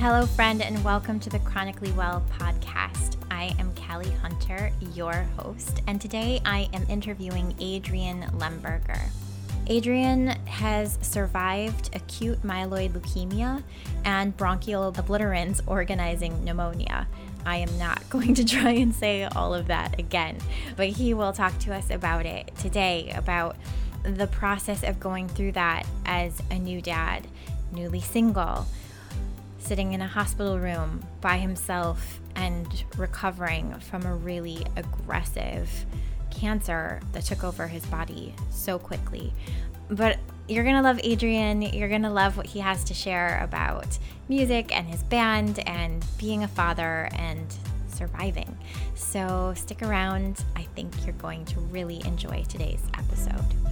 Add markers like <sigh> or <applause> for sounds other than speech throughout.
Hello, friend, and welcome to the Chronically Well podcast. I am Callie Hunter, your host, and today I am interviewing Adrian Lemberger. Adrian has survived acute myeloid leukemia and bronchial obliterans organizing pneumonia. I am not <laughs> going to try and say all of that again, but he will talk to us about it today about the process of going through that as a new dad, newly single sitting in a hospital room by himself and recovering from a really aggressive cancer that took over his body so quickly. But you're gonna love Adrian. You're gonna love what he has to share about music and his band and being a father and surviving. So stick around. I think you're going to really enjoy today's episode.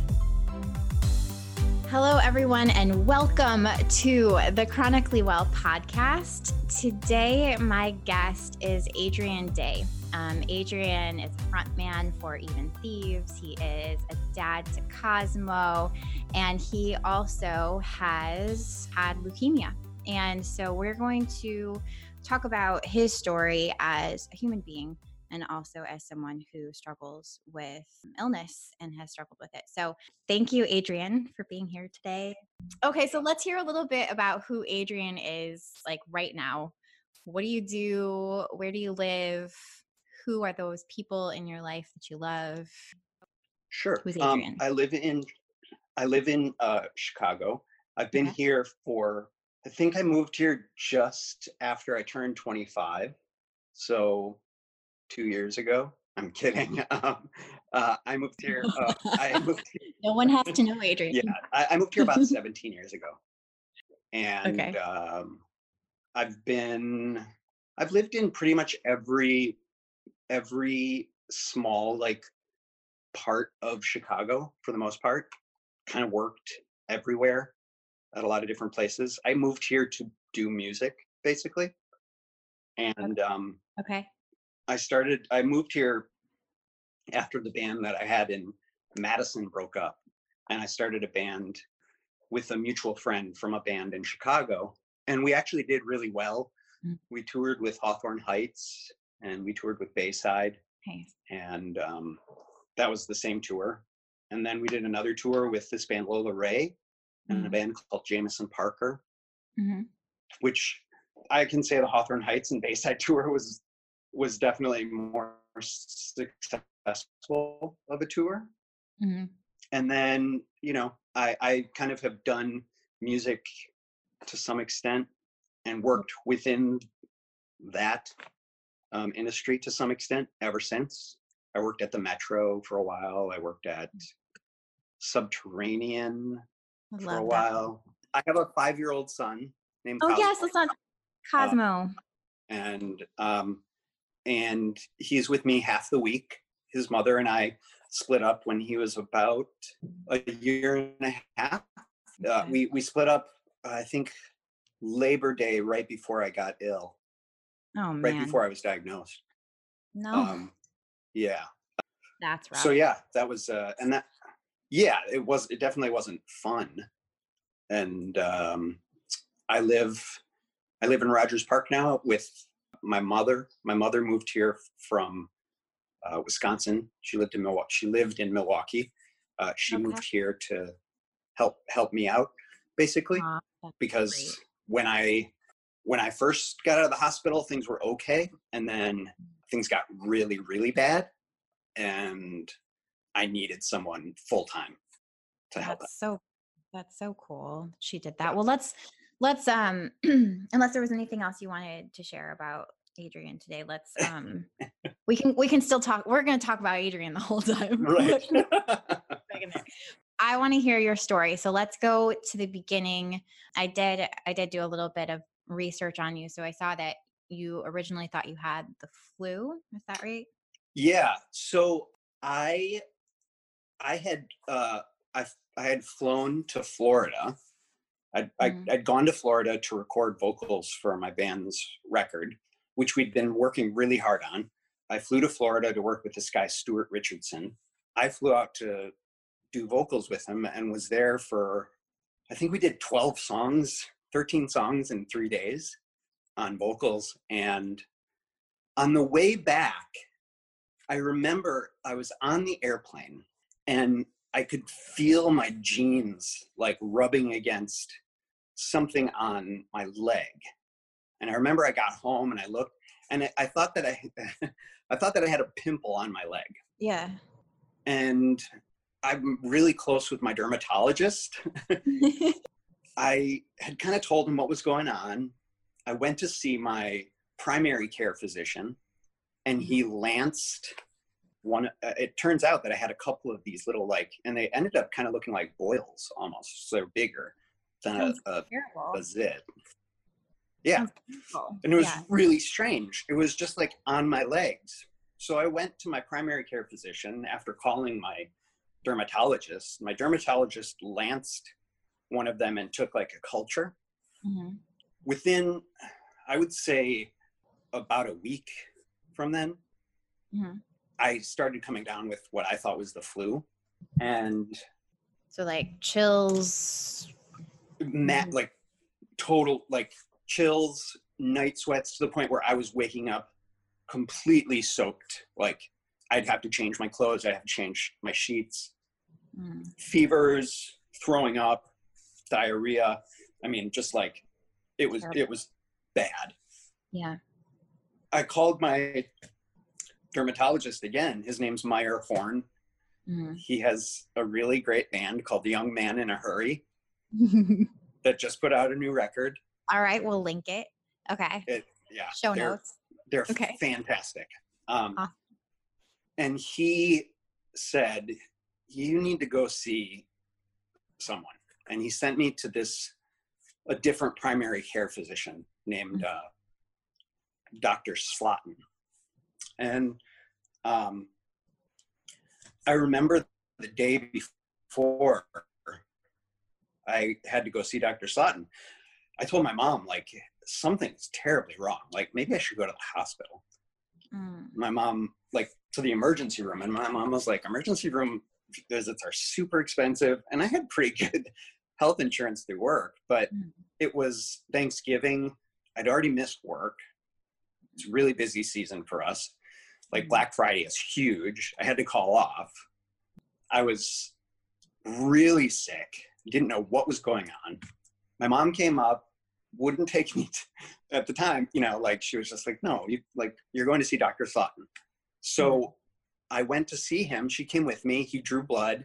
Hello, everyone, and welcome to the Chronically Well podcast. Today, my guest is Adrian Day. Um, Adrian is frontman for Even Thieves. He is a dad to Cosmo, and he also has had leukemia. And so, we're going to talk about his story as a human being and also as someone who struggles with illness and has struggled with it. So, thank you, Adrian, for being here today. Okay, so let's hear a little bit about who Adrian is like right now. What do you do? Where do you live? Who are those people in your life that you love? Sure. Who's um, Adrian? Um, I live in I live in uh, Chicago. I've been okay. here for I think I moved here just after I turned 25. So two years ago. I'm kidding. <laughs> Um, uh, I moved here. <laughs> Uh, I moved. Here, no one has to know, Adrian. Yeah, I, I moved here about <laughs> 17 years ago, and okay. um, I've been. I've lived in pretty much every every small like part of Chicago for the most part. Kind of worked everywhere at a lot of different places. I moved here to do music basically, and um, okay I started, I moved here after the band that I had in Madison broke up. And I started a band with a mutual friend from a band in Chicago. And we actually did really well. Mm. We toured with Hawthorne Heights and we toured with Bayside. Nice. And um, that was the same tour. And then we did another tour with this band Lola Ray and mm-hmm. a band called Jameson Parker, mm-hmm. which I can say the Hawthorne Heights and Bayside <laughs> tour was was definitely more successful of a tour. Mm-hmm. And then, you know, I, I kind of have done music to some extent and worked within that um, industry to some extent ever since. I worked at the Metro for a while. I worked at Subterranean for a while. That. I have a five year old son named Oh, Cosmo. yes, the son Cosmo. Uh, and um, and he's with me half the week. His mother and I split up when he was about a year and a half. Uh, we we split up, I think, Labor Day right before I got ill. Oh man! Right before I was diagnosed. No. Um, yeah. That's right. So yeah, that was uh, and that yeah, it was it definitely wasn't fun, and um, I live I live in Rogers Park now with my mother. My mother moved here from uh, Wisconsin. She lived in Milwaukee. She lived in Milwaukee. Uh, she okay. moved here to help help me out, basically, because great. when I when I first got out of the hospital, things were okay, and then things got really really bad, and I needed someone full time to help. That's so that's so cool. She did that. Well, let's let's um <clears throat> unless there was anything else you wanted to share about adrian today let's um <laughs> we can we can still talk we're going to talk about adrian the whole <laughs> time. Right. <laughs> I want to hear your story so let's go to the beginning. I did i did do a little bit of research on you so i saw that you originally thought you had the flu is that right? Yeah so i i had uh i i had flown to florida I'd. I, mm-hmm. I'd gone to Florida to record vocals for my band's record, which we'd been working really hard on. I flew to Florida to work with this guy, Stuart Richardson. I flew out to do vocals with him and was there for, I think we did 12 songs, 13 songs in three days. on vocals. And on the way back, I remember I was on the airplane and I could feel my jeans like rubbing against something on my leg. And I remember I got home and I looked and I, I thought that I <laughs> I thought that I had a pimple on my leg. Yeah. And I'm really close with my dermatologist. <laughs> I had kind of told him what was going on. I went to see my primary care physician and he mm-hmm. lanced one uh, it turns out that i had a couple of these little like and they ended up kind of looking like boils almost so they're bigger than a, a, a zit yeah. And it was yeah. really strange. It was just like on my legs. So i went to my primary care physician after calling my dermatologist. My dermatologist lanced one of them and took like a culture. Mhm. within i would say about a week from then Mhm. I started coming down with what i thought was the flu and So like chills. mat like total like chills night sweats to the point where i was waking up completely soaked like i'd have to change my clothes i'd have to change my sheets Mm. fevers throwing up diarrhea i mean just like it was Terrible. it was bad Yeah. I called my dermatologist again. His name's Meyer Horn. Mhm. He has a really great band called The Young Man in a Hurry <laughs> that just put out a new record. All right, we'll link it. Okay. It, yeah, Show they're, notes. They're Okay. fantastic. Um, Awesome. And he said, "You need to go see someone." And he sent me to this a different primary care physician named uh, Dr. Slotin. And um, I remember the day before I had to go see Dr. Slotin, I told my mom, like, something's terribly wrong. Like, maybe I should go to the hospital. Mm. My mom, like, to the emergency room. And my mom was like, emergency room visits are super expensive. And I had pretty <laughs> good health insurance through work, but Mm. it was Thanksgiving. I'd already missed work. It's a really busy season for us. Like Mhm. Black Friday is huge. I had to call off. I was really sick. Didn't know what was going on. My mom came up, wouldn't take me to, at the time. You know, like she was just like, "No, you like you're going to see Dr. Slotin." So I went to see him. She came with me. He drew blood,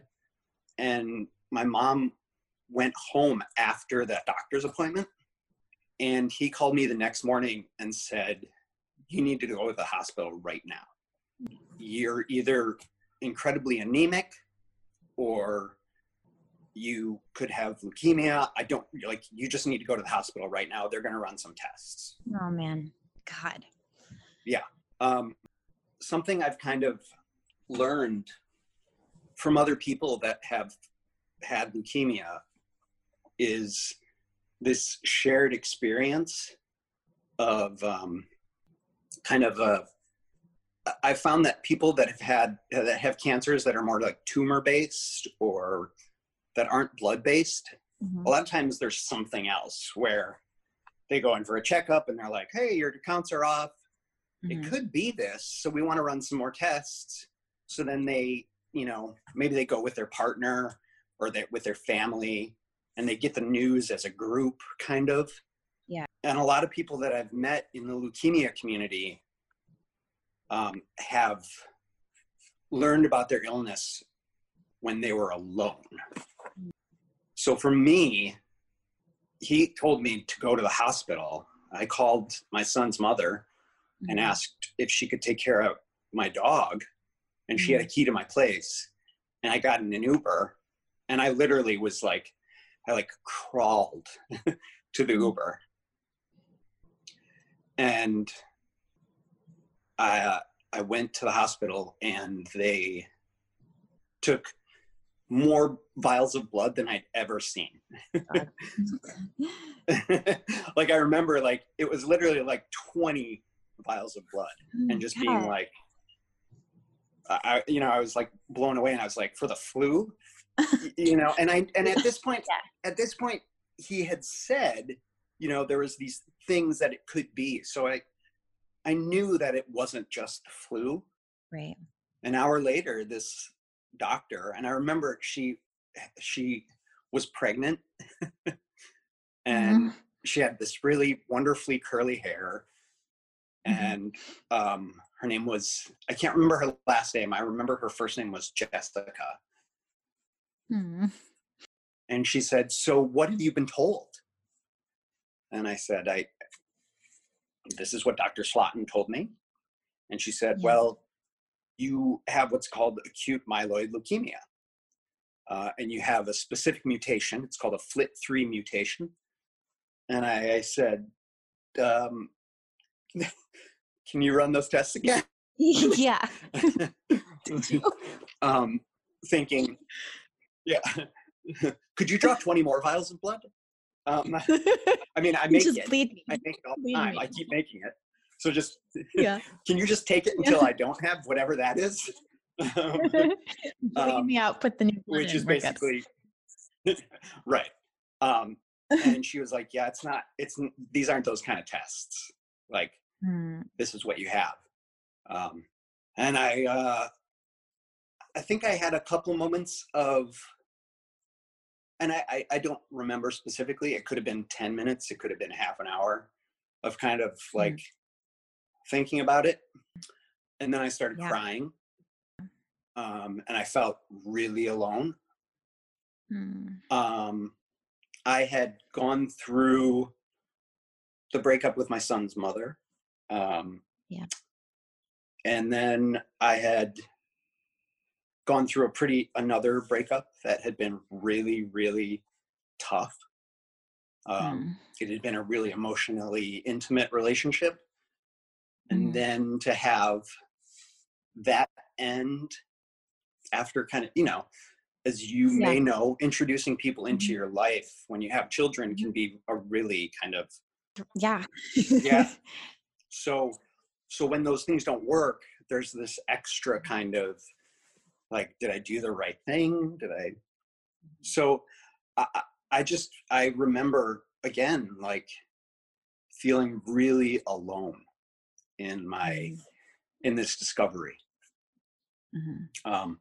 and my mom went home after that doctor's appointment. And he called me the next morning and said, You need to go to the hospital right now. You're either incredibly anemic or you could have leukemia. I don't like, you just need to go to the hospital right now. They're going to run some tests. Oh man. God. Yeah. Um, something I've kind of learned from other people that have had leukemia is this shared experience of um, kind of a I found that people that have had that have cancers that are more like tumor based or that aren't blood based, Mhm. a lot of times there's something else where they go in for a checkup and they're like, "Hey, your counts are off Mhm. it could be this so we want to run some more tests so then they you know maybe they go with their partner or they with their family and they get the news as a group kind of Yeah. and a lot of people that i've met in the leukemia community um, have learned about their illness when they were alone. So for me he told me to go to the hospital. I called my son's mother and Mhm. asked if she could take care of my dog and she had a key to my place. And i got in an uber and i literally was like i like crawled <laughs> to the uber. And i uh, i went to the hospital and they took more vials of blood than i'd ever seen. <laughs> Like i remember like it was literally like 20 vials of blood and just being like I, I- you know i was like blown away and i was like for the flu? You know and i and at this point <laughs> at this point he had said you know there was these things that it could be. So i i knew that it wasn't just the flu right an hour later this doctor and i remember she she was pregnant <laughs> and Mhm. she had this really wonderfully curly hair Mhm. and um her name was i can't remember her last name i remember her first name was jessica Hmm. and she said so what have you been told and i said i this is what dr slotin told me and she said Yeah. well you have what's called acute myeloid leukemia uh, and you have a specific mutation it's called a FLT3 mutation and i, I said um, <laughs> can you run those tests again <laughs> yeah. <laughs> um, thinking, yeah, could you draw 20 more vials of blood? Um, <laughs> <laughs> I mean, I make it. me. I make it all the bleed time. me. I keep making it. So just, Yeah. <laughs> can you just take it until I don't have whatever that is? Um, um, me out. Put the new which in, is basically right. Um, and she was like, "Yeah, it's not. It's these aren't those kind of tests. Like Hmm. this is what you have." Um, and I, uh, I think I had a couple moments of, and I, I, I don't remember specifically. It could have been ten minutes. It could have been half an hour of kind of like thinking about it, and then I started Yeah. crying. Um, and I felt really alone Hmm. um, I had gone through the breakup with my son's mother. Um, Yeah. And then I had gone through a pretty another breakup that had been really, really tough. Um, Hmm. It had been a really emotionally intimate relationship. And Mhm. then to have that end after kind of, you know, as you Yeah. may know, introducing people into Mhm. your life when you have children can be a really kind of Yeah. Yeah. <laughs> so so when those things don't work, there's this extra kind of like, did I do the right thing? Did I so I I- just I remember again like feeling really alone in my in this discovery. Mhm. Um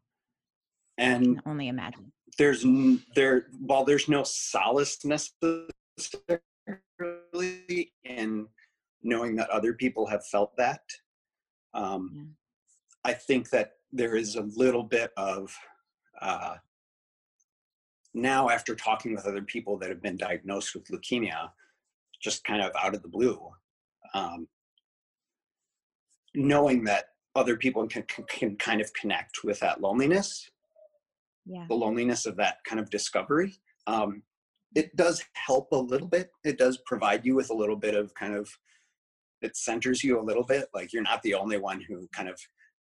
and only imagine. there's n- there while there's no solace necessarily in knowing that other people have felt that um, Yeah. i think that there is a little bit of uh, now after talking with other people that have been diagnosed with leukemia just kind of out of the blue um, knowing that other people can, can, can kind of connect with that loneliness Yeah. the loneliness of that kind of discovery um, it does help a little bit it does provide you with a little bit of kind of it centers you a little bit like you're not the only one who kind of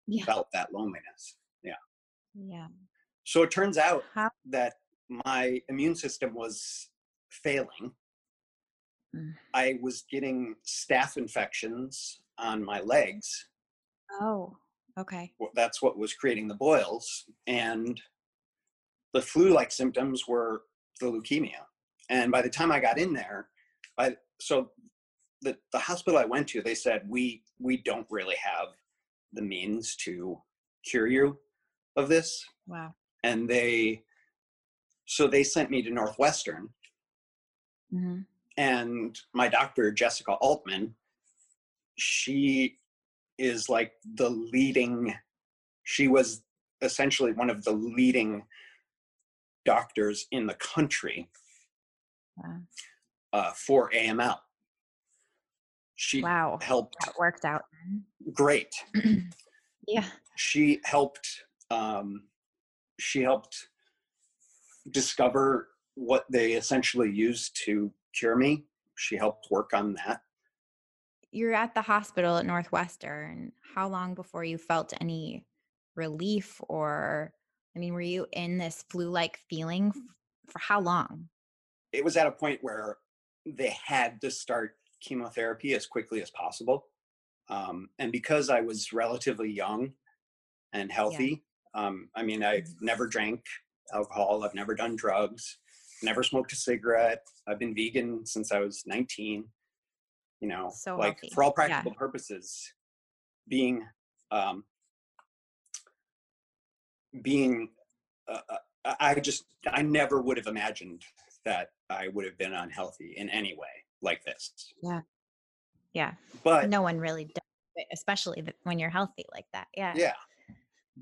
Yeah. felt that loneliness Yeah. Yeah. So it turns out How- that my immune system was failing Mm. i was getting staph infections on my legs Oh. Okay. Well, that's what was creating the boils and the flu-like symptoms were the leukemia and by the time i got in there I, so the, the hospital i went to they said we we don't really have the means to cure you of this Wow. and they so they sent me to northwestern hmm and my doctor jessica altman she is like the leading she was essentially one of the leading doctors in the country Wow. uh, for aml she Wow. helped That worked out. great <clears throat> yeah. she helped um, she helped discover what they essentially used to cure me she helped work on that You're at the hospital at Northwestern. How long before you felt any relief or I mean, were you in this flu-like feeling for how long? it was at a point where they had to start chemotherapy as quickly as possible. Um, and because I was relatively young and healthy, um, I mean, I've never drank alcohol, I've never done drugs. never smoked a cigarette. I've been vegan since I was 19. You know, So like healthy. for all Yeah. practical purposes, being um, being uh, uh, I just I never would have imagined that I would have been unhealthy in any way like this. Yeah. Yeah. But No one really does, especially when you're healthy like that. Yeah. yeah.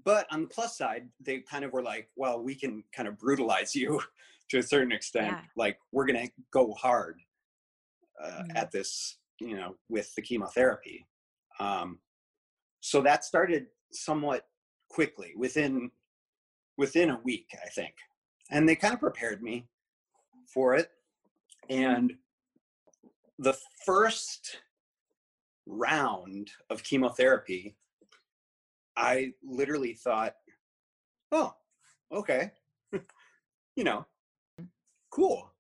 But on the plus side, they kind of were like, well, we can kind of brutalize you <laughs> to a certain extent. Yeah. Like we're gonna go hard uh, Mhm. at this, you know, with the chemotherapy. Um, so that started somewhat quickly within within a week, I think, and they kind of prepared me for it. And the first round of chemotherapy, I literally thought, oh, okay, <laughs> you know, cool.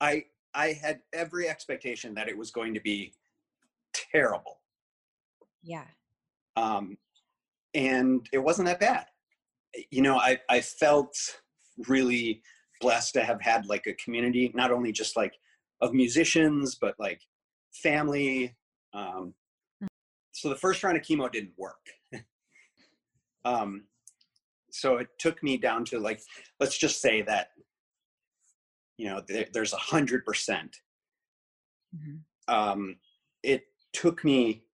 I I had every expectation that it was going to be terrible, Yeah. um, and it wasn't that bad. You know, I I felt really blessed to have had like a community, not only just like of musicians, but like family. Um, so the first round of chemo didn't work. <laughs> um, so it took me down to like, let's just say that, you know, there, there's a hundred percent. Mhm. Um, it took me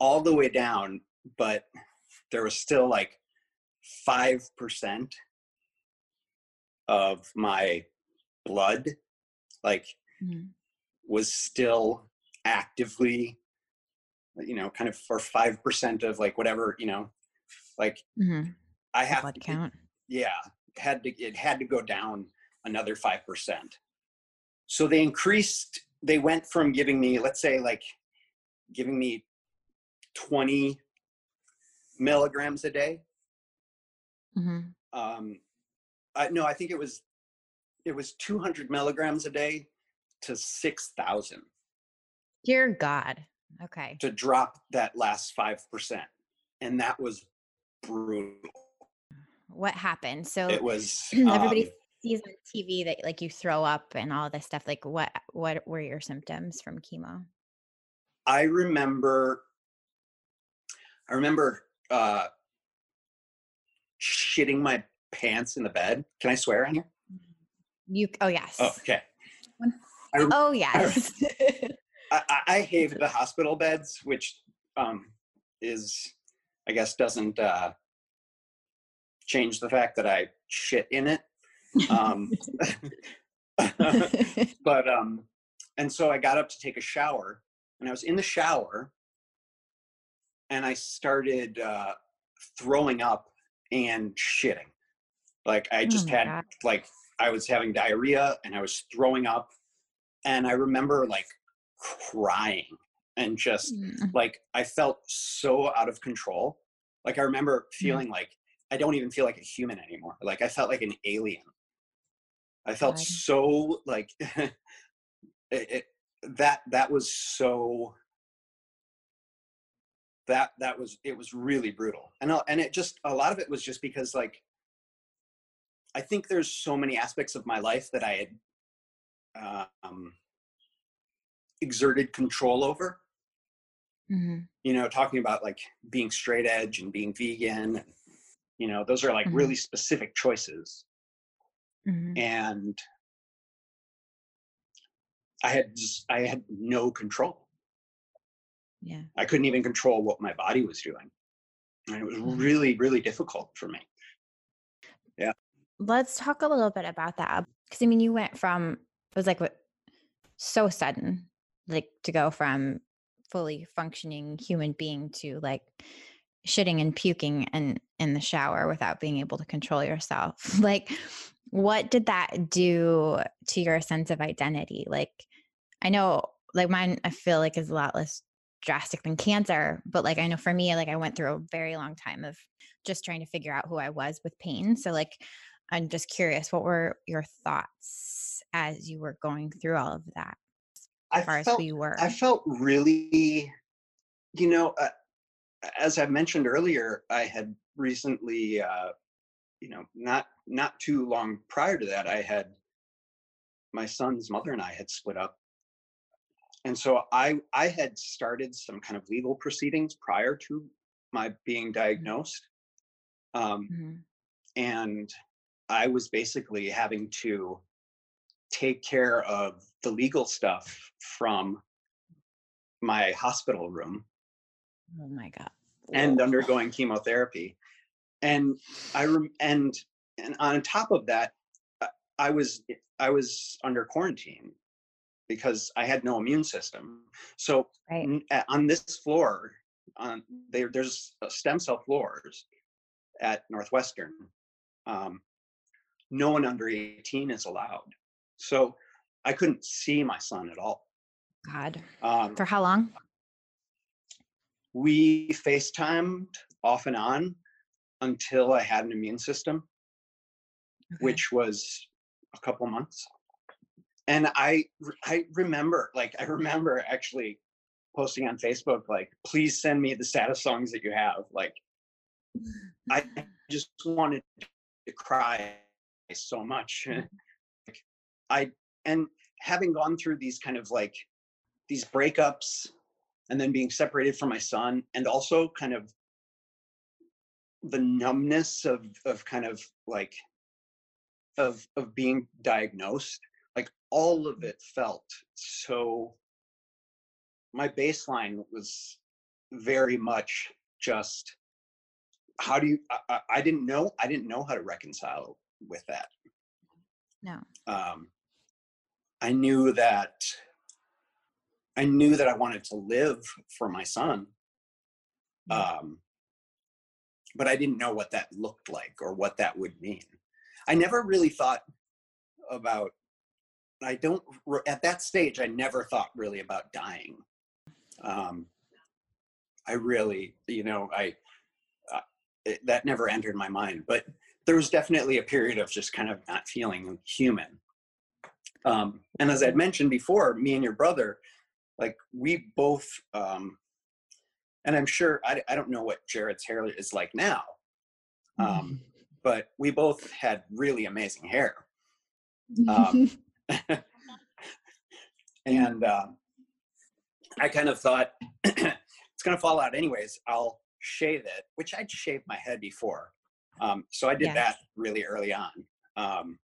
all the way down, but there was still like five percent of my blood, like Mhm. was still actively you know kind of for 5% of like whatever you know like Mhm. i have Blood to, count. yeah had to it had to go down another 5% so they increased they went from giving me let's say like giving me 20 milligrams a day Mhm. um I, no i think it was it was 200 milligrams a day to 6000 Dear God. Okay. to drop that last 5% and that was brutal What happened? So it was <clears throat> everybody um, sees on TV that like you throw up and all this stuff. Like what what were your symptoms from chemo? i remember i remember uh shitting my pants in the bed can i swear on here You oh yes. oh okay Oh yes. <laughs> I, I I hated the hospital beds, which um, is, I guess, doesn't uh, change the fact that I shit in it. Um, <laughs> <laughs> but um, and so I got up to take a shower, and I was in the shower, and I started uh, throwing up and shitting. Like I Oh just my had God. like I was having diarrhea and I was throwing up, and I remember like crying and just Mm. like I felt so out of control. Like I remember feeling like I don't even feel like a human anymore. Like I felt like an alien. I felt so like <laughs> it, it, that that was so that that was it was really brutal. And uh, and it just a lot of it was just because like I think there's so many aspects of my life that I had um, exerted control over Mhm. you know talking about like being straight edge and being vegan you know those are like Mhm. really specific choices Mhm. and i had just i had no control Yeah. i couldn't even control what my body was doing and it was Mhm. really really difficult for me Let's talk a little bit about that. Because I mean, you went from it was like so sudden, like to go from fully functioning human being to like shitting and puking and in the shower without being able to control yourself. <laughs> like, what did that do to your sense of identity? Like, I know, like mine, I feel like is a lot less drastic than cancer, but like I know for me, like I went through a very long time of just trying to figure out who I was with pain. So like I'm just curious, what were your thoughts as you were going through all of that, i as far as felt who you were? i felt really you know uh, as i mentioned earlier i had recently uh, you know, not not too long prior to that, I had my son's mother and I had split up. And so I I had started some kind of legal proceedings prior to my being diagnosed. Um, Mhm. and I was basically having to take care of the legal stuff from my hospital room Oh my god. and undergoing chemotherapy and i rem- and and on top of that i was i was under quarantine because i had no immune system so Right. on this floor on there there's uh, stem cell floors at northwestern um, no one under 18 is allowed so i couldn't see my son at all God. um, For how long? we FaceTimed off and on until I had an immune system, Okay. which was a couple months. And I, I remember, like I <laughs> remember actually posting on Facebook, like, please send me the saddest songs that you have. Like I <laughs> just wanted to cry so much. <laughs> I and having gone through these kind of like these breakups and then being separated from my son and also kind of the numbness of of kind of like of of being diagnosed like all of it felt so my baseline was very much just how do you I, I- I didn't know i didn't know how to reconcile with that. No. um i knew that i knew that i wanted to live for my son um but i didn't know what that looked like or what that would mean. I never really thought about i don't at that stage i never thought really about dying. Um i really you know i uh, it, that never entered my mind but there was definitely a period of just kind of not feeling human um and as i'd mentioned before me and your brother like we both um and i'm sure i, I don't know what jared's hair is like now um <laughs> but we both had really amazing hair um, <laughs> <laughs> and uh, I kind of thought <clears throat> it's going to fall out anyways. I'll shave it, which I'd shaved my head before, um, so I did Yes. that really early on. Um,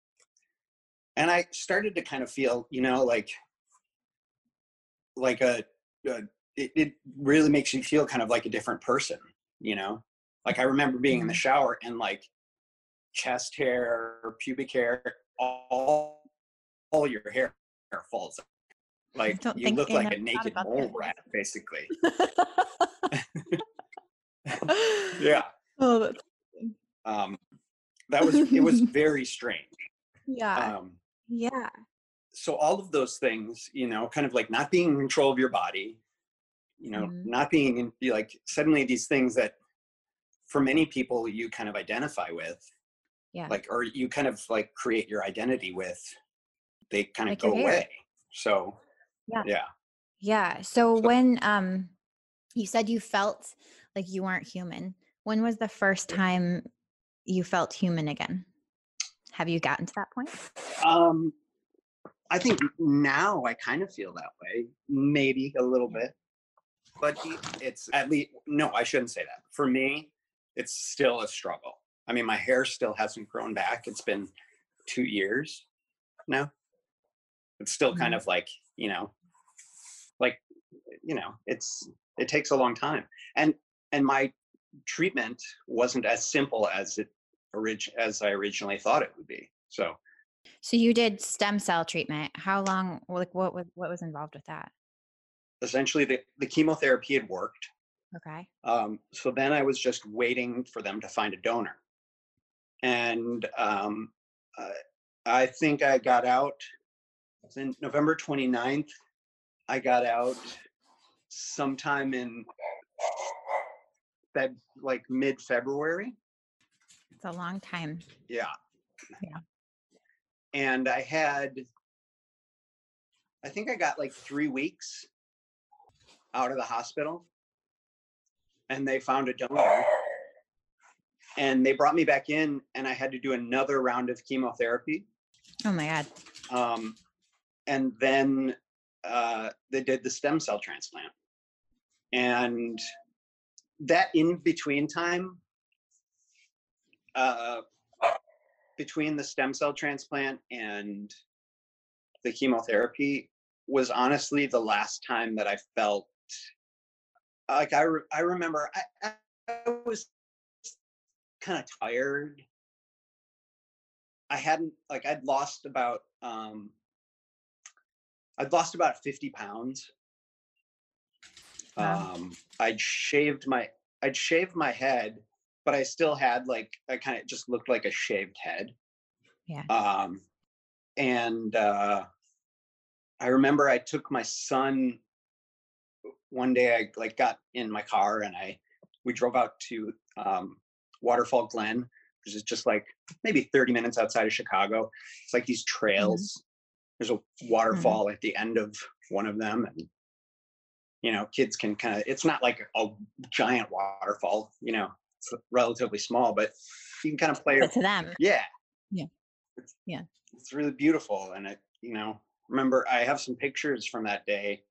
and I started to kind of feel, you know, like like a, a it, it really makes you feel kind of like a different person, you know. Like I remember being in the shower and like chest hair, pubic hair, all all your hair falls out. Like you look like a naked mole rat, basically. <laughs> <laughs> Yeah. Oh, Um, that was it was <laughs> very strange. yeah. Um, yeah. so all of those things, you know, kind of like not being in control of your body, you know, Mhm. not being in be like suddenly these things that for many people you kind of identify with, Yeah. like or you kind of like create your identity with, they kind of Like go away. So Yeah. yeah. Yeah. So So- when um you said you felt like you weren't human, when was the first time you felt human again? Have you gotten to that point? Um, I think now I kind of feel that way, maybe a little bit, but it's at least no, I shouldn't say that. For me, it's still a struggle. I mean, my hair still hasn't grown back. It's been two years now. It's still kind Mhm. of like you know, like you know, it's it takes a long time, and and my treatment wasn't as simple as it orig- as I originally thought it would be. So So you did stem cell treatment. How long like what was what was involved with that? essentially the, the chemotherapy had worked. Okay. Um, so then I was just waiting for them to find a donor. And um, uh, I think I got out in November 29th. I got out sometime in Feb, like mid February. It's a long time. Yeah. Yeah. And I had, I think I got like three weeks out of the hospital and they found a donor. and they brought me back in, and I had to do another round of chemotherapy. Oh my God. Um, and then uh, they did the stem cell transplant. And that in between time, uh, between the stem cell transplant and the chemotherapy was honestly the last time that I felt like I, re- I remember I, I was kind of tired. I hadn't like I'd lost about um I'd lost about 50 pounds. Wow. Um I'd shaved my I'd shaved my head, but I still had like I kind of just looked like a shaved head. Yeah. Um and uh I remember I took my son one day I like got in my car and I we drove out to um Waterfall Glen, which is just like maybe 30 minutes outside of Chicago. It's like these trails. There's a waterfall at the end of one of them, and you know, kids can kind of. It's not like a giant waterfall, you know, it's relatively small, but you can kind of play. But to them, Yeah. Yeah. It's, Yeah. It's really beautiful, and I, you know, remember I have some pictures from that day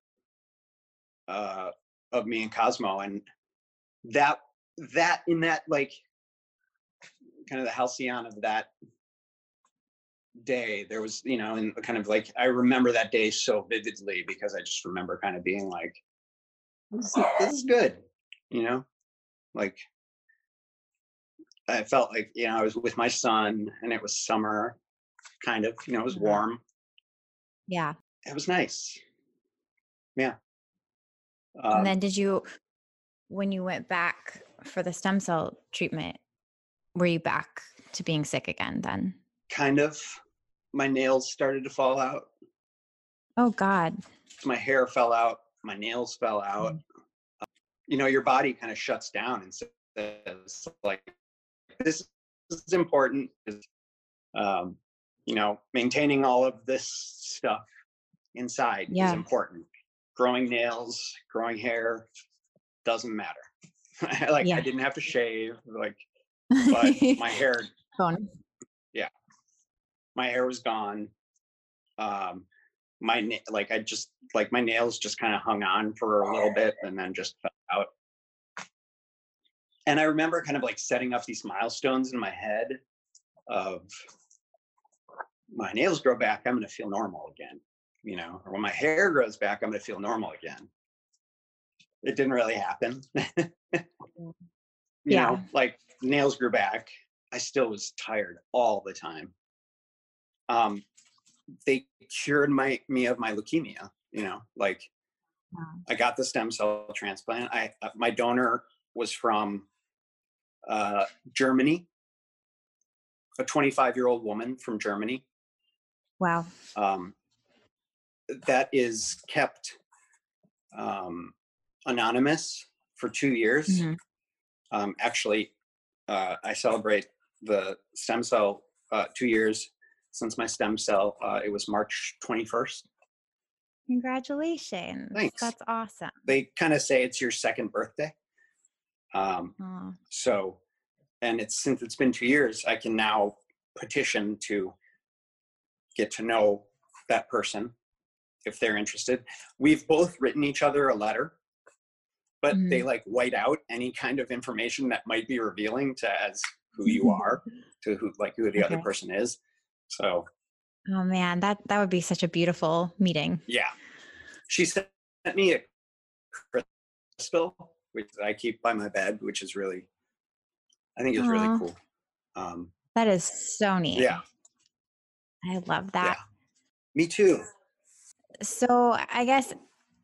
uh, of me and Cosmo, and that that in that like kind of the halcyon of that day there was you know and kind of like i remember that day so vividly because i just remember kind of being like this, is- this is good you know like i felt like you know i was with my son and it was summer kind of you know it was Mhm. warm yeah. it was nice yeah um, and then did you, when you went back for the stem cell treatment, were you back to being sick again then? kind of my nails started to fall out Oh God. my hair fell out my nails fell out Uh, you know your body kind of shuts down and says like this is important um, you know maintaining all of this stuff inside Yeah. is important growing nails growing hair doesn't matter <laughs> like Yeah. i didn't have to shave like but <laughs> my hair gone. Yeah, my hair was gone. Um, my na- like I just like my nails just kind of hung on for a little bit and then just fell out. And I remember kind of like setting up these milestones in my head of my nails grow back, I'm gonna feel normal again, you know, or when my hair grows back, I'm gonna feel normal again. It didn't really happen. <laughs> you Yeah. know, like nails grew back. I still was tired all the time. Um, they cured my me of my leukemia. You know, like Wow. I got the stem cell transplant. I uh, my donor was from uh, Germany, a 25 year old woman from Germany. Wow. Um, that is kept um, anonymous for two years. Mhm. Um, actually, uh, I celebrate the stem cell uh, two years since my stem cell. Uh, it was March 21st. Congratulations. Thanks. That's awesome. They kind of say it's your second birthday. Um, Oh, so, and it's since it's been two years, I can now petition to get to know that person if they're interested. We've both written each other a letter, but they like white out any kind of information that might be revealing to as who you <laughs> are, to who like who the other person is. So oh man, that that would be such a beautiful meeting. yeah, she sent me a crystal which I keep by my bed, which is really, I think is really cool. Um, That is so neat. yeah, I love that. me too. So I guess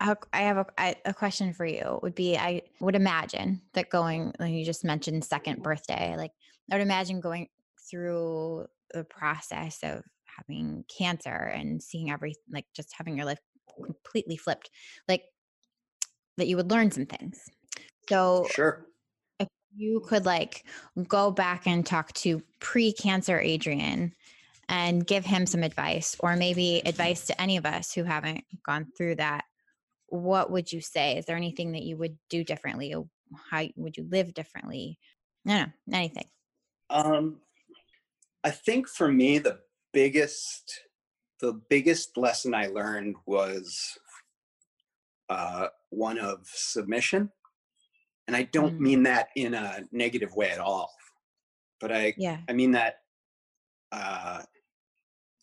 I I have a, I- a question for you. Would be I would imagine that going like you just mentioned second birthday. Like I would imagine going through the process of having cancer and seeing every like just having your life completely flipped. Like that you would learn some things. So Sure. If you could like go back and talk to pre-cancer Adrian and give him some advice or maybe advice to any of us who haven't gone through that what would you say is there anything that you would do differently how would you live differently no no anything Um, I think for me the biggest the biggest lesson I learned was uh, one of submission, and I don't Mm. mean that in a negative way at all, but I Yeah. I mean that uh,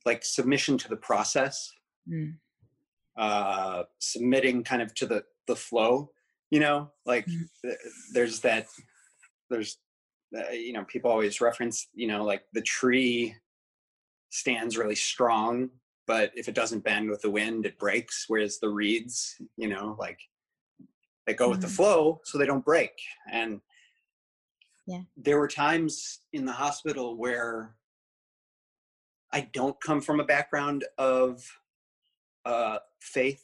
like submission to the process, Mm. uh, submitting kind of to the the flow. You know, like Mm. th- there's that there's you know people always reference you know like the tree stands really strong but if it doesn't bend with the wind it breaks whereas the reeds you know like they go with the Mhm. flow so they don't break and Yeah. there were times in the hospital where i don't come from a background of uh faith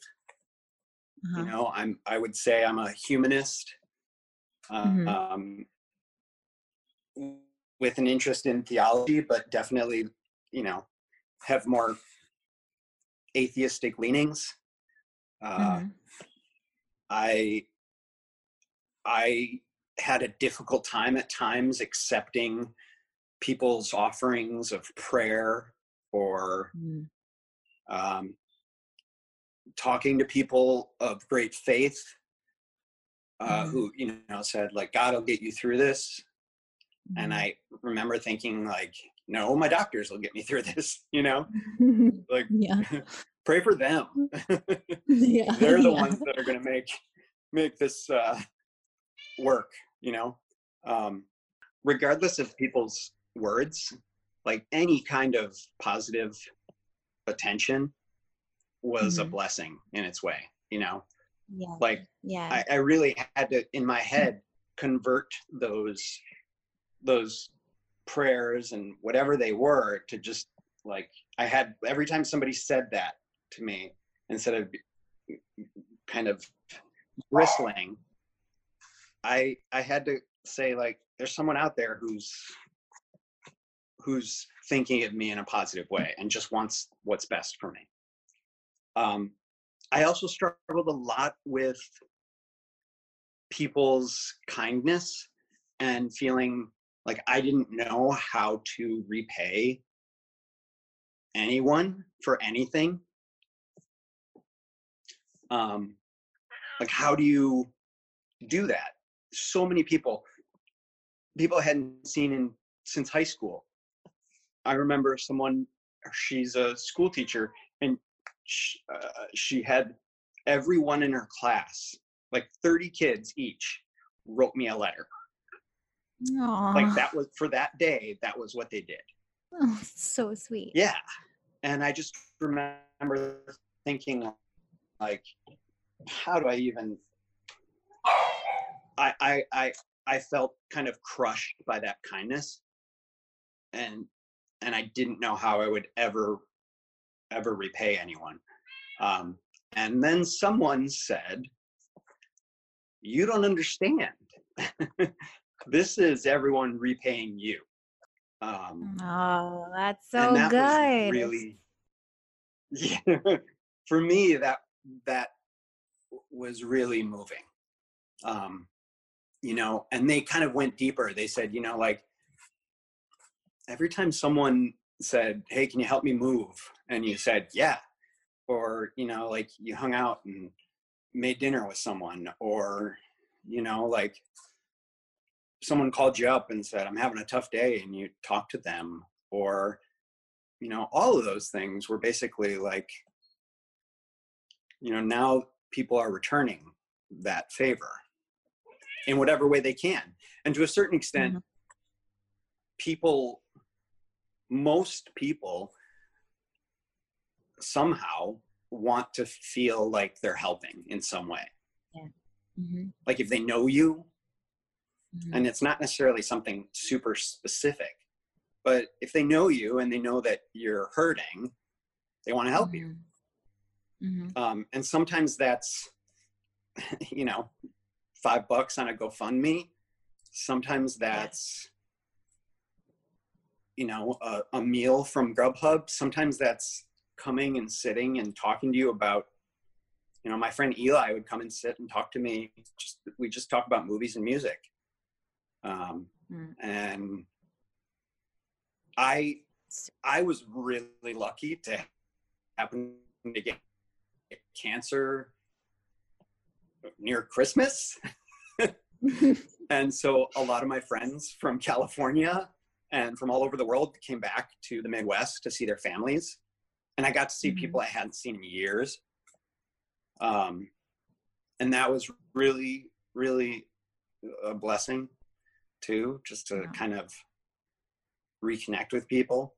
Uh-huh. you know i'm i would say i'm a humanist uh, Mhm. um with an interest in theology but definitely you know have more atheistic leanings uh Mhm. i i had a difficult time at times accepting people's offerings of prayer or Mm. um, talking to people of great faith uh, Mhm. who you know said like god will get you through this and Mhm. i remember thinking like no my doctors will get me through <laughs> this you know <laughs> like yeah. <laughs> pray for them Yeah. they're the yeah. ones that are going to make make this uh, work you know um, regardless of people's words like any kind of positive attention was a Mhm. blessing in its way you know Yeah. like Yeah. I, I really had to in my head convert those those prayers and whatever they were to just like i had every time somebody said that to me instead of kind of bristling i i had to say like there's someone out there who's who's thinking of me in a positive way and just wants what's best for me. Um i also struggled a lot with people's kindness and feeling like I didn't know how to repay anyone for anything. Um, like, how do you do that? So many people, people I hadn't seen in since high school. I remember someone. She's a school teacher, and she, uh, she had everyone in her class, like 30 kids each, wrote me a letter. Aw. Like that was for that day, that was what they did. Oh, <laughs> so sweet. Yeah. And I just remember thinking like, how do I even I I I I felt kind of crushed by that kindness. And and I didn't know how I would ever ever repay anyone. Um, and then someone said, You don't understand. <laughs> this is everyone repaying you. Um, Oh, that's so that good. really, <laughs> yeah, for me, that, that was really moving. Um, you know, and they kind of went deeper. They said, you know, like every time someone said, Hey, can you help me move? And you said, yeah. Or, you know, like you hung out and made dinner with someone or, you know, like someone called you up and said, I'm having a tough day and you talked to them or, you know, all of those things were basically like, you know, now people are returning that favor in whatever way they can. And to a certain extent, Mhm. people, most people somehow want to feel like they're helping in some way. Mhm, Like if they know you, mhm. and it's not necessarily something super specific, but if they know you and they know that you're hurting, they want to help you. Mhm. Um, and sometimes that's, <laughs> you know, five bucks on a GoFundMe. Sometimes that's, you know, a, a meal from Grubhub. Sometimes that's coming and sitting and talking to you about, you know, my friend Eli would come and sit and talk to me. Just, we just talk about movies and music. Um, Mm. and I I was really lucky to happen to get cancer near Christmas. <laughs> and so a lot of my friends from California and from all over the world came back to the Midwest to see their families. And I got to see Mhm. people I hadn't seen in years. Um, and that was really, really a blessing too, just to Yeah. kind of reconnect with people.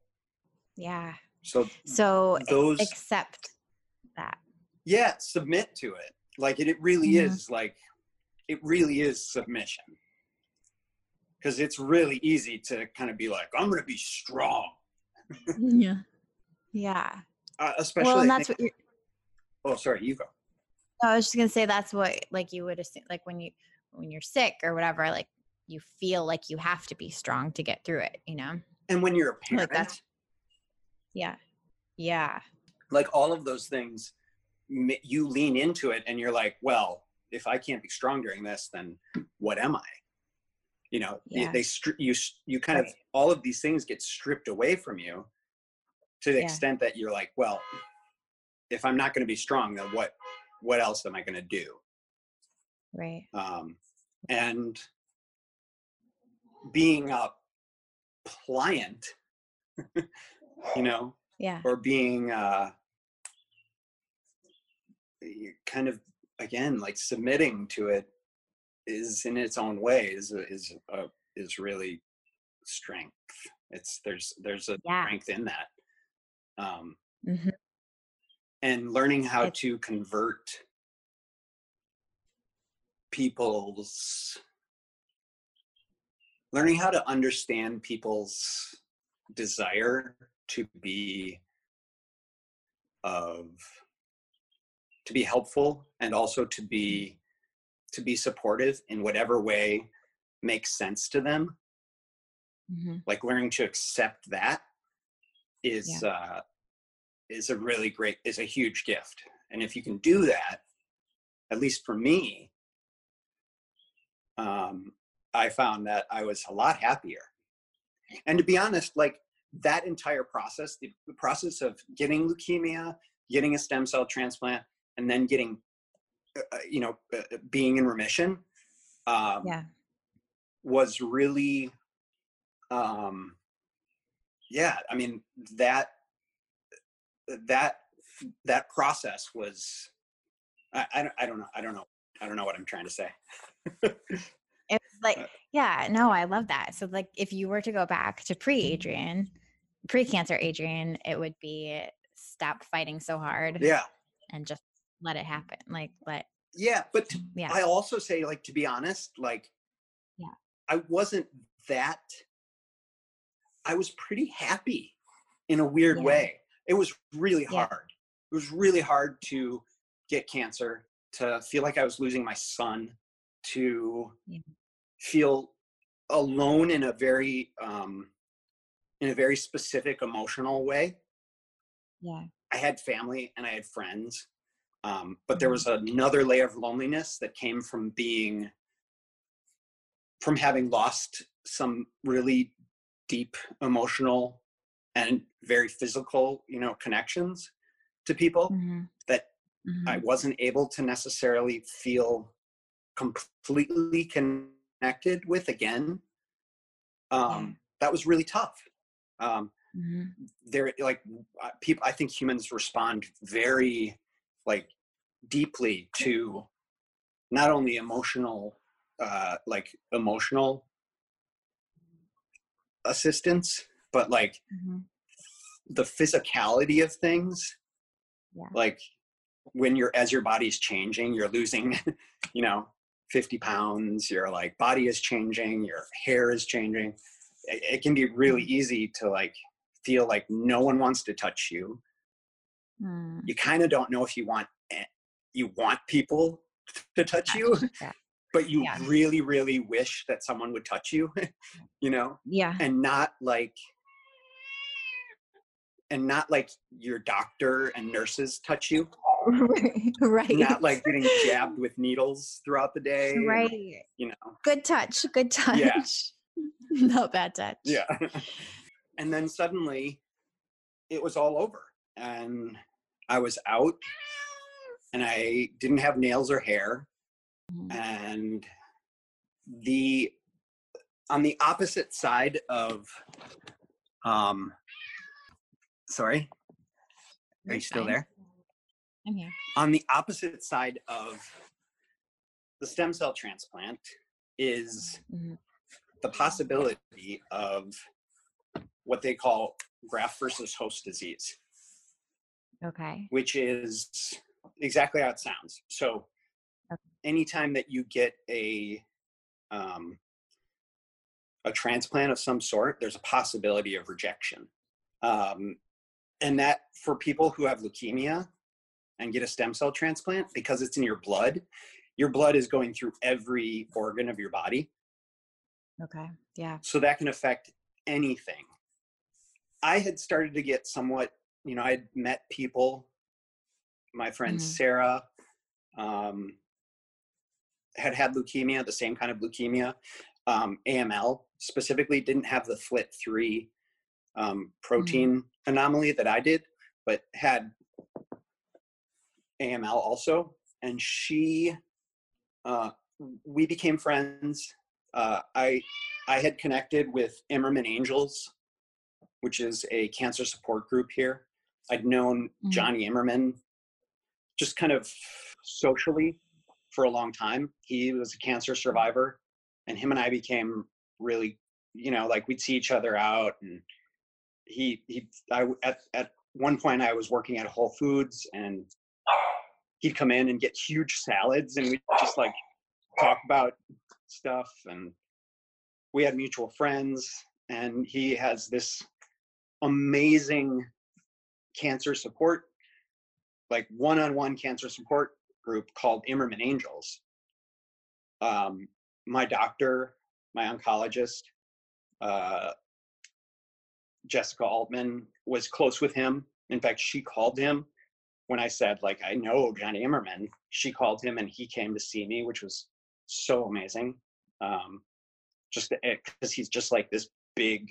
yeah. So So those, accept that. yeah, submit to it. Like it, it really Mhm. is like, it really is submission. Because it's really easy to kind of be like, I'm going to be strong. Yeah. Yeah. Uh, especially, Well, and that's think- what you're, oh, sorry, you go. I was just gonna say that's what like you would assume like when you when you're sick or whatever, like you feel like you have to be strong to get through it, you know? And when you're a parent, Like that's- Yeah. Yeah. like all of those things you lean into it and you're like well if i can't be strong during this then what am i you know Yeah. they stri- you you kind of all of these things get stripped away from you to the Yeah. extent that you're like well if i'm not going to be strong then what what else am i going to do Right. um, and being a pliant you know Yeah. or being uh kind of again like submitting to it is in its own way is is uh, is really strength it's there's there's a Yeah. strength in that um hmm and learning how It's- to convert people's learning how to understand people's desire to be of to be helpful and also to be to be supportive in whatever way makes sense to them. Hmm like learning to accept that is uh is a really great is a huge gift. And if you can do that at least for me um i found that i was a lot happier and to be honest like that entire process the, the process of getting leukemia getting a stem cell transplant and then getting uh, uh, you know uh, uh, being in remission um Yeah. was really um yeah i mean that that that process was I, I, don't, I don't know i don't know i don't know what i'm trying to say <laughs> It's like, Uh, yeah, no, I love that. So, like, if you were to go back to pre Adrian, pre cancer Adrian, it would be stop fighting so hard yeah and just let it happen. Like, let, yeah but to- yeah. i also say like to be honest like Yeah. i wasn't that i was pretty happy in a weird Yeah. way it was really Yeah. hard it was really hard to get cancer to feel like i was losing my son to Yeah. feel alone in a very um in a very specific emotional way yeah. I had family and I had friends, um, but there was another layer of loneliness that came from being, from having lost some really deep emotional and very physical, you know, connections to people hmm that hmm I wasn't able to necessarily feel completely connected with again. Um, That was really tough. Um, hmm there like uh, people i think humans respond very like deeply to not only emotional uh like emotional assistance but like hmm the physicality of things Yeah. like when you're as your body's changing you're losing <laughs> you know 50 pounds your like body is changing your hair is changing it, it can be really easy to like feel like no one wants to touch you Mm. you kind of don't know if you want you want people to touch you <laughs> but you Yeah. really really wish that someone would touch you <laughs> you know Yeah. and not like and not like your doctor and nurses touch you <laughs> right. not like getting jabbed with needles throughout the day and, Right. you know Good touch. Good touch. Yeah. <laughs> Not bad touch. yeah <laughs> and then suddenly it was all over and I was out and I didn't have nails or hair. Mhm. And the on the opposite side of um sorry, are You're still there? I'm here. On the opposite side of the stem cell transplant is Mhm. the possibility of what they call graft versus host disease. Okay. which is exactly how it sounds. So, Okay. anytime that you get a um, a transplant of some sort, there's a possibility of rejection, um, and that for people who have leukemia and get a stem cell transplant because it's in your blood, your blood is going through every organ of your body, Okay. Yeah. so that can affect anything. I had started to get somewhat, you know, I'd met people, my friend Mhm. Sarah um, had had leukemia, the same kind of leukemia, um, AML specifically, didn't have the FLT3 um, protein anomaly that I did, but had AML also. And she, uh, we became friends. Uh, I, I had connected with Imerman Angels, which is a cancer support group here. I'd known Mhm. Jonny Imerman just kind of socially for a long time. He was a cancer survivor, and him and I became really, you know, like we'd see each other out. And he, he, I at at one point I was working at Whole Foods, and he'd come in and get huge salads, and we'd just like talk about stuff. And we had mutual friends, and he has this amazing cancer support like one-on-one cancer support group called Imerman Angels. Um, my doctor, my oncologist, uh, Jessica Altman, was close with him. In fact, she called him when I said, like, I know Jonny Imerman. She called him and he came to see me, which was so amazing. Um, just because he's just like this big,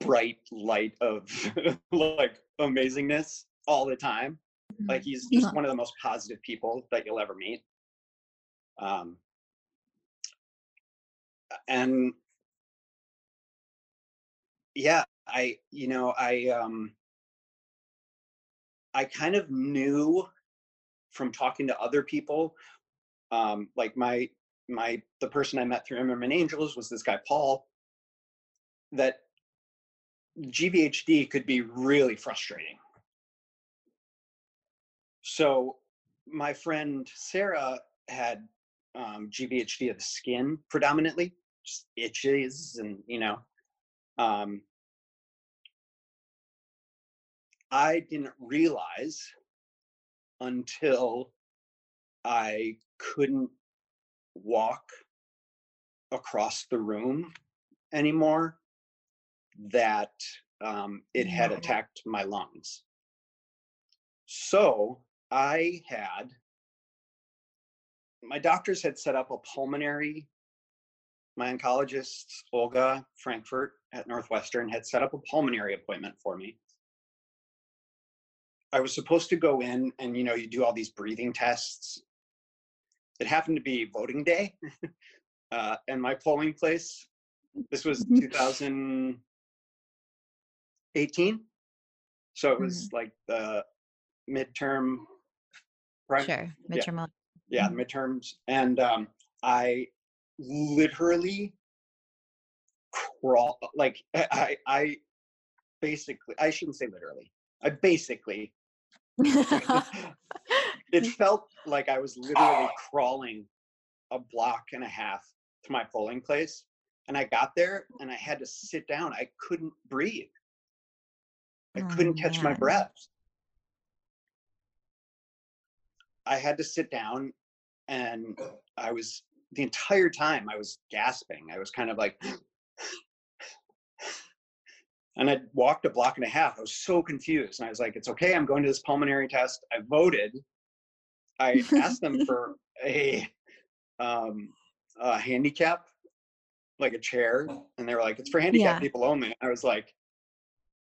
bright light of <laughs> like amazingness all the time. Like he's just one of the most positive people that you'll ever meet. Um, and yeah, I you know I um, I kind of knew from talking to other people, um, like my my the person I met through Imerman Angels was this guy Paul, that GVHD could be really frustrating. So my friend Sarah had um, GVHD of the skin predominantly, just itches and you know. Um, I didn't realize until I couldn't walk across the room anymore that um, it had attacked my lungs. So I had, my doctors had set up a pulmonary, my oncologist, Olga Frankfurt at Northwestern, had set up a pulmonary appointment for me. I was supposed to go in and, you know, you do all these breathing tests. It happened to be voting day. <laughs> uh, and my polling place, this was Mhm. 2018. So it was like the midterm. prim- Sure. Midterm. ele- yeah, the midterms, and um, I literally crawl like <laughs> I I basically I shouldn't say literally. I basically <laughs> it felt like I was literally crawling a block and a half to my polling place, and I got there and I had to sit down. I couldn't breathe. I Oh, couldn't catch my breath. I had to sit down and I was the entire time I was gasping. I was kind of like and I walked a block and a half. I was so confused. And I was like, it's okay, I'm going to this pulmonary test. I voted. I asked them <laughs> for a um a handicap like a chair, and they were like, "It's for handicapped Yeah. people only." I was like,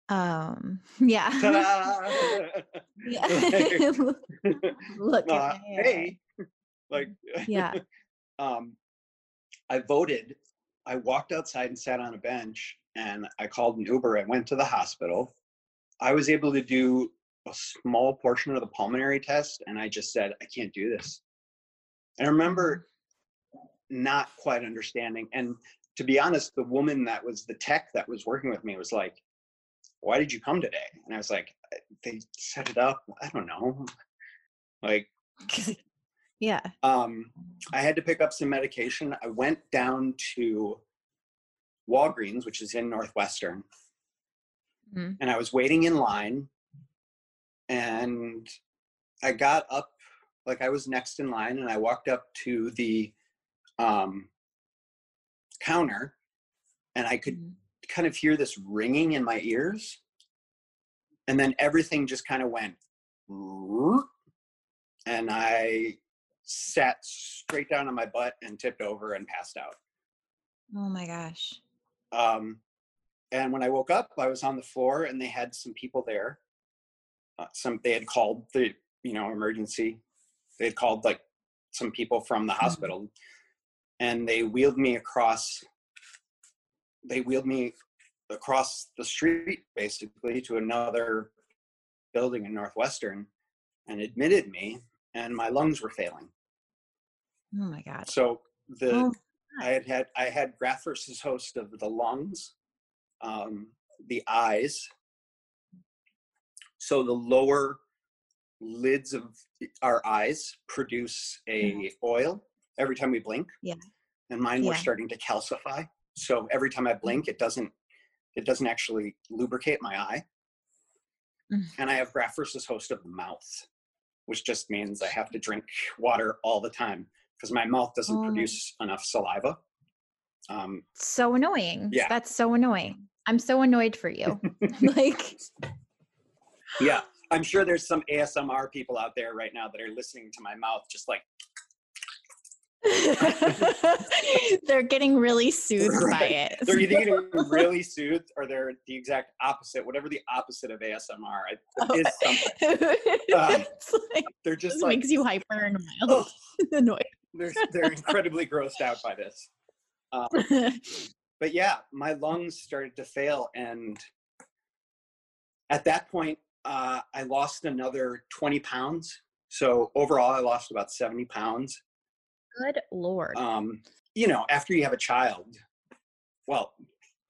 Um, <laughs> yeah. <laughs> Yeah. Look Uh, hey, like, Yeah. um, I voted. I walked outside and sat on a bench, and I called an Uber. I went to the hospital. I was able to do a small portion of the pulmonary test, and I just said, "I can't do this." And I remember not quite understanding. And to be honest, the woman that was the tech that was working with me was like, "Why did you come today?" And I was like, "They set it up. I don't know." Like, <laughs> yeah. um, I had to pick up some medication. I went down to Walgreens, which is in Northwestern, Mhm. and I was waiting in line. And I got up, like I was next in line, and I walked up to the um, counter, and I could Mhm. kind of hear this ringing in my ears. And then everything just kind of went, <laughs> and I sat straight down on my butt and tipped over and passed out. Oh my gosh. Um, and when I woke up, I was on the floor, and they had some people there. Uh, some they had called the you know emergency. They had called like some people from the hospital, and they wheeled me across. They wheeled me across the street basically to another building in Northwestern, and admitted me, and my lungs were failing. Oh my god. So the Oh, I had had I had graft versus host of the lungs, um, the eyes. So the lower lids of our eyes produce a oil every time we blink. Yeah. And mine were starting to calcify. So every time I blink, it doesn't it doesn't actually lubricate my eye. Mm. And I have graft versus host of the mouth, which just means I have to drink water all the time because my mouth doesn't Oh produce enough saliva. Um, so annoying. Yeah. That's so annoying. I'm so annoyed for you. <laughs> <laughs> like yeah, I'm sure there's some ASMR people out there right now that are listening to my mouth, just like <laughs> they're getting really soothed by it. they're either getting really soothed or they're the exact opposite, whatever the opposite of ASMR it Oh, is <laughs> something. Um, like, They're just like makes you hyper and mild <laughs> annoyed. they're they're incredibly grossed out by this. Um, but yeah, my lungs started to fail, and at that point, uh, I lost another 20 pounds. So overall, I lost about 70 pounds. Good lord. Um, you know, after you have a child, well, <laughs> <laughs>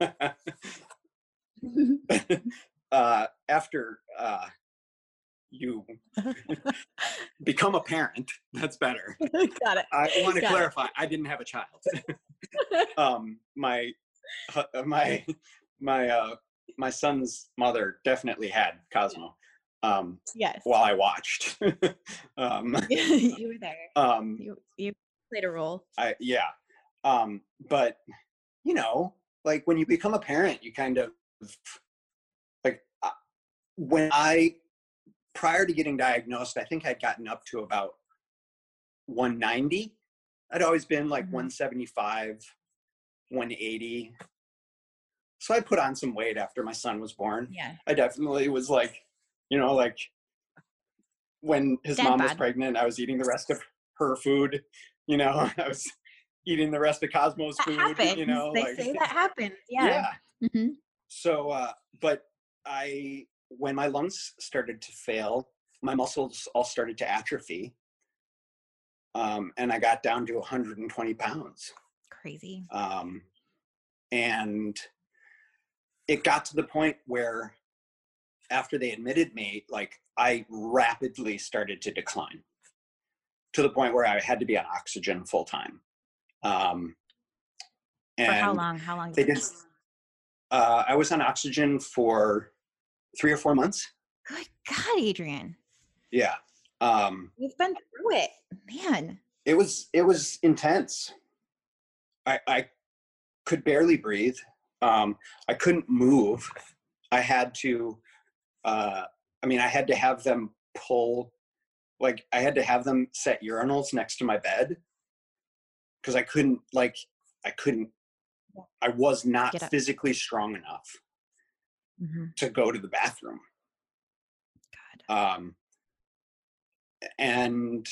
uh, after uh, you <laughs> become a parent, that's better. Got it. I want to Got it. clarify, I didn't have a child. um, my hu- my my uh, my son's mother definitely had Cosmo um, Yes. while I watched. um, you were there. um, You you played a role. I yeah, um, but you know, like when you become a parent, you kind of like uh, when I prior to getting diagnosed, I think I'd gotten up to about 190. I'd always been like Mhm. 175, 180. So I put on some weight after my son was born. Yeah. I definitely was like, you know, like when his Dad mom was pregnant, I was eating the rest of her food. You know, <laughs> I was eating the rest of Cosmo's That food. happens. You know, they like say that happens. Yeah. hmm so, uh, but I, when my lungs started to fail, my muscles all started to atrophy. Um, and I got down to 120 pounds. Crazy. Um, and it got to the point where after they admitted me, like I rapidly started to decline to the point where I had to be on oxygen full time. Um, and For how long? How long? They did. Uh, I was on oxygen for three or four months. Good God, Adrian. Yeah. Um, You've been through it. Man. it was it was intense. I I could barely breathe. Um, I couldn't move. I had to. Uh, I mean, I had to have them pull. Like I had to have them set urinals next to my bed because I couldn't like I couldn't I was not physically strong enough hmm to go to the bathroom. God. Um, and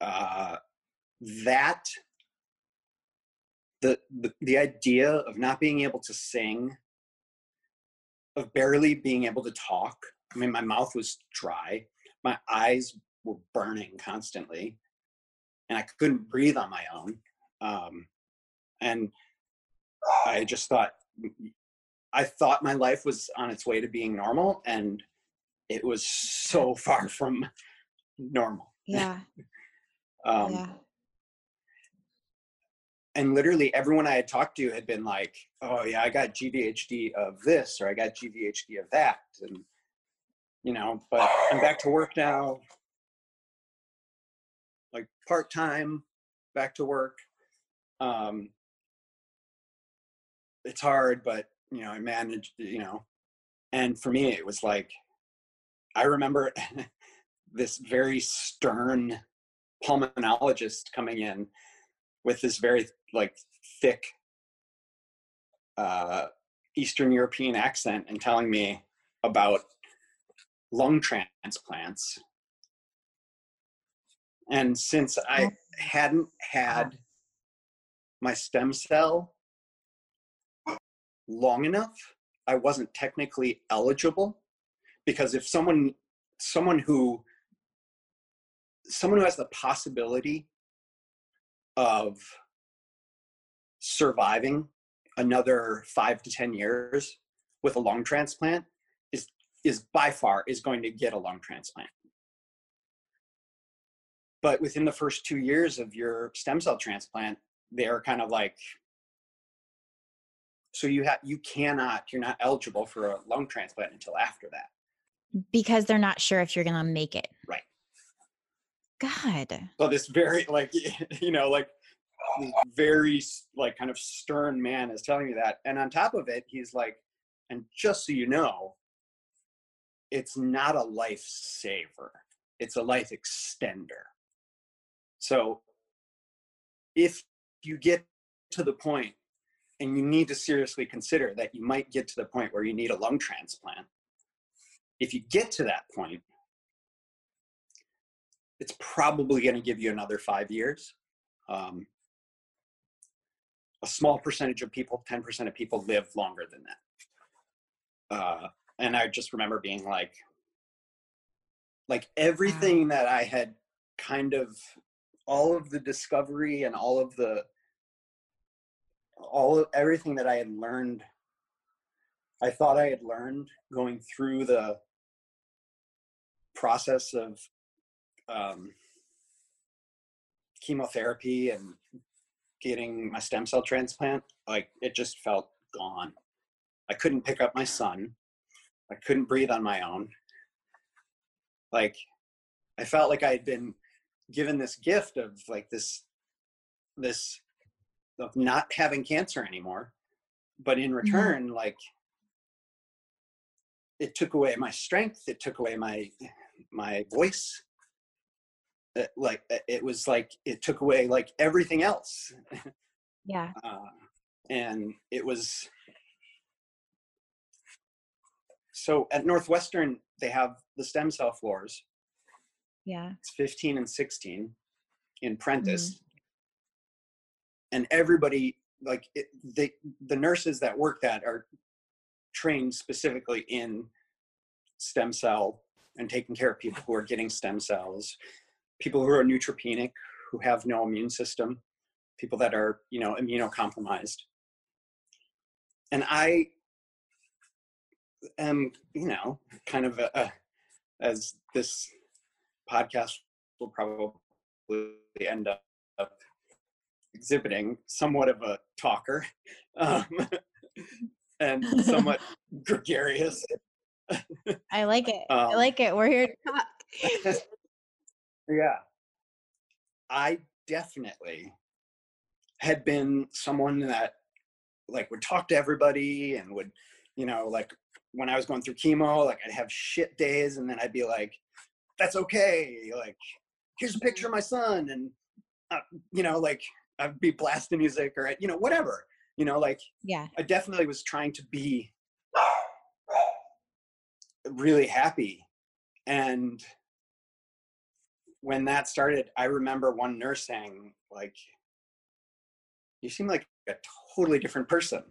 uh, that the, the the idea of not being able to sing, of barely being able to talk. I mean, my mouth was dry, my eyes were burning constantly, and I couldn't breathe on my own. Um, and I just thought, I thought my life was on its way to being normal, and it was so far <laughs> from normal. Yeah. <laughs> Um, yeah. And literally everyone I had talked to had been like, "Oh yeah, I got GVHD of this, or I got GVHD of that," and you know. But I'm back to work now, part time, back to work. Um, it's hard, but you know, I managed. You know, and for me, it was like, I remember <laughs> this very stern pulmonologist coming in with this very like thick uh, Eastern European accent and telling me about lung transplants. And since I oh. hadn't had uh-huh. my stem cell long enough, I wasn't technically eligible. Because if someone someone who someone who has the possibility of surviving another five to ten years with a lung transplant is is by far is going to get a lung transplant but within the first two years of your stem cell transplant they're kind of like so you have you cannot you're not eligible for a lung transplant until after that Because they're not sure if you're gonna make it. Right. God. so this very like <laughs> you know like very like kind of stern man is telling me that and on top of it he's like and just so you know it's not a life saver it's a life extender so if you get to the point and you need to seriously consider that you might get to the point where you need a lung transplant if you get to that point it's probably going to give you another five years. Um, a small percentage of people, 10% of people live longer than that. Uh, and I just remember being like, like everything that I had kind of, all of the discovery and all of the, all of everything that I had learned, I thought I had learned going through the process of um, chemotherapy and getting my stem cell transplant, like it just felt gone. I couldn't pick up my son. I couldn't breathe on my own. Like I felt like I had been given this gift of like this this of not having cancer anymore. But in return, like it took away my strength, it took away my my voice uh, like uh, it was like it took away like everything else Yeah. <laughs> uh, and it was so at northwestern they have the stem cell floors Yeah. it's 15 and 16 in mm-hmm. prentice. And everybody like it, they the nurses that work that are trained specifically in stem cell and taking care of people who are getting stem cells people who are neutropenic who have no immune system people that are you know immunocompromised. And i am you know kind of a, a as this podcast will probably end up exhibiting somewhat of a talker <laughs> um, and somewhat <laughs> gregarious I like it. I Um, like it. We're here to talk. <laughs> yeah i definitely had been someone that like would talk to everybody and would you know like when i was going through chemo like i'd have shit days and then i'd be like that's okay like here's a picture of my son and uh, you know like i'd be blasting music or you know whatever you know like Yeah. i definitely was trying to be really happy and when that started i remember one nurse saying like you seem like a totally different person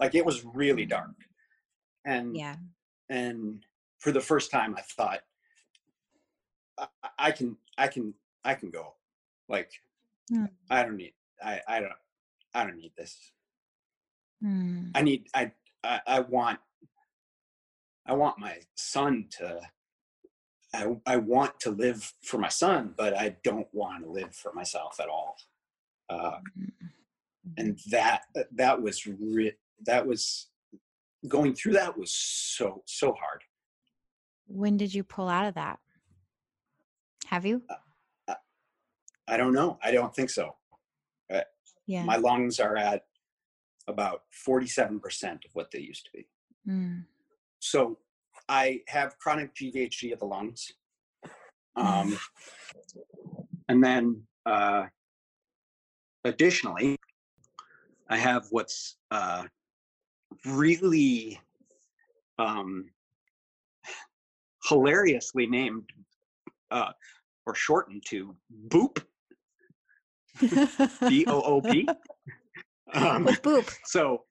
like it was really dark and Yeah. and for the first time i thought I, I can i can i can go like Hmm. i don't need i i don't i don't need this Hmm. i need i i, I want i want my son to I, I want to live for my son but i don't want to live for myself at all uh, and that that was re- that was going through that was so so hard When did you pull out of that? Have you? i don't know i don't think so Yeah. my lungs are at about 47% of what they used to be Mm. so i have chronic gvhd of the lungs um, and then uh, additionally i have what's uh, really um, hilariously named uh, or shortened to boop <laughs> b-o-o-p um, What's boop? so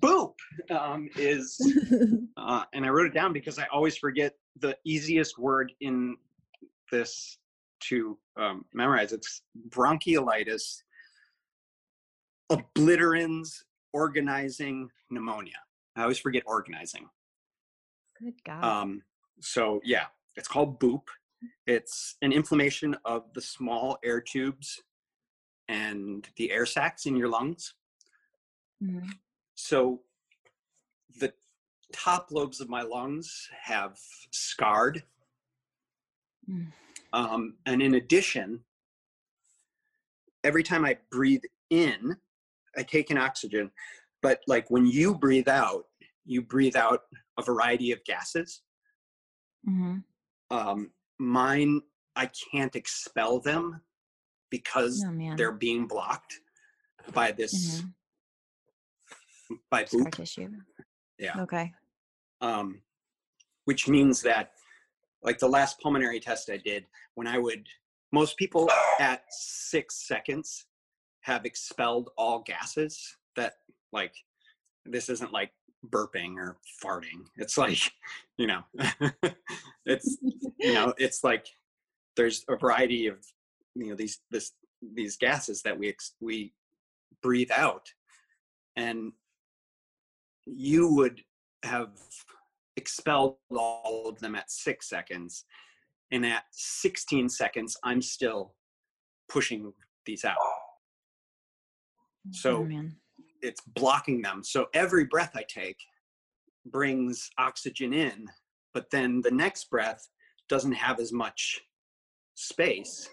boop um, is <laughs> uh, and I wrote it down because I always forget the easiest word in this to um, memorize. It's bronchiolitis obliterans organizing pneumonia. I always forget organizing. Good God. Um, so yeah, it's called BOOP. It's an inflammation of the small air tubes and the air sacs in your lungs. Mhm. So the top lobes of my lungs have scarred. Mm. Um, and in addition, every time I breathe in, I take in oxygen. But like when you breathe out, you breathe out a variety of gases. Mhm. Um, mine, I can't expel them because Oh they're being blocked by this Mhm. by tissue. Yeah. Okay. um, which means that like the last pulmonary test i did when i would most people at six seconds have expelled all gases that like this isn't like burping or farting. It's like <laughs> <laughs> you know <laughs> it's you know it's like there's a variety of you know these this these gases that we ex- we breathe out. And you would have expelled all of them at six seconds. And at 16 seconds i'm still pushing these out. Oh. So- oh. It's blocking them. So every breath I take brings oxygen in, but then the next breath doesn't have as much space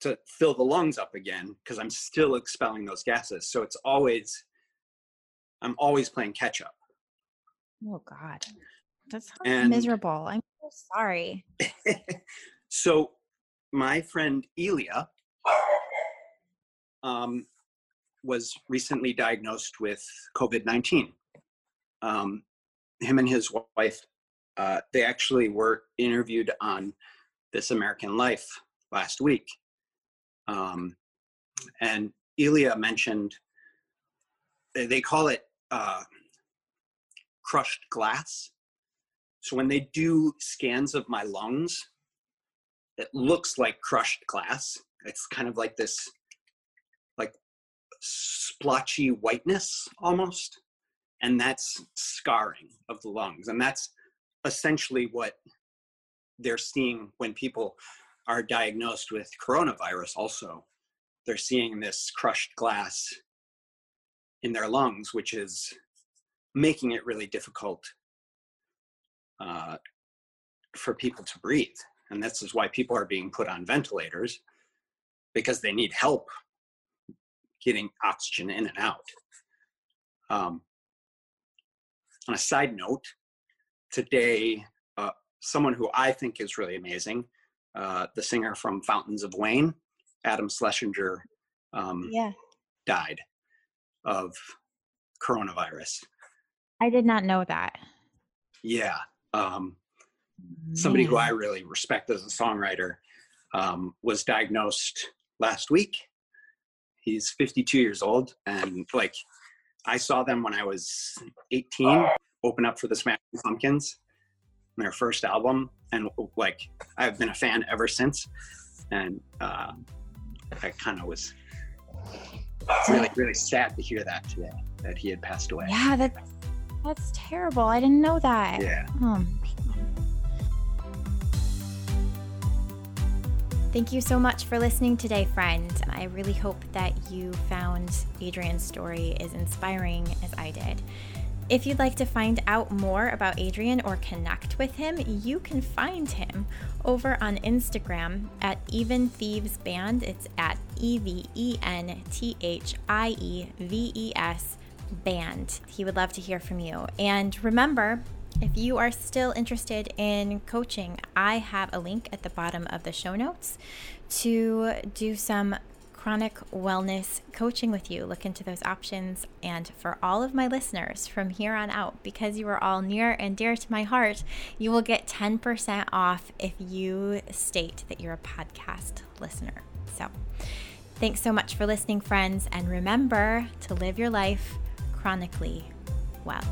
to fill the lungs up again because I'm still expelling those gases. So it's always, I'm always playing catch up. Oh God. That's sounds And- miserable. I'm so sorry. <laughs> so my friend Elia um, was recently diagnosed with COVID-19. Um, him and his wife, uh, they actually were interviewed on This American Life last week. Um, and Elia mentioned, they call it uh, crushed glass. So when they do scans of my lungs, it looks like crushed glass. It's kind of like this, splotchy whiteness almost. And that's scarring of the lungs. And that's essentially what they're seeing when people are diagnosed with coronavirus, also. They're seeing this crushed glass in their lungs, which is making it really difficult uh, for people to breathe. And this is why people are being put on ventilators because they need help getting oxygen in and out. Um, on a side note, today, uh, someone who I think is really amazing, uh, the singer from Fountains of Wayne, Adam Schlesinger, um, Yeah. died of coronavirus. I did not know that. Yeah. Um, somebody who I really respect as a songwriter um, was diagnosed last week. He's 52 years old, and like I saw them when I was 18, open up for the Smashing Pumpkins, their first album, and like I've been a fan ever since. And uh, I kind of was really, really sad to hear that today that he had passed away. Yeah, that's that's terrible. I didn't know that. Yeah. Um, Thank you so much for listening today, friend. I really hope that you found Adrian's story as inspiring as I did. If you'd like to find out more about Adrian or connect with him, you can find him over on Instagram at Even Thieves Band. It's at E V E N T H I E V E S Band. He would love to hear from you. And remember, if you are still interested in coaching, I have a link at the bottom of the show notes to do some chronic wellness coaching with you. Look into those options. And for all of my listeners from here on out, because you are all near and dear to my heart, you will get 10% off if you state that you're a podcast listener. So thanks so much for listening, friends. And remember to live your life chronically well.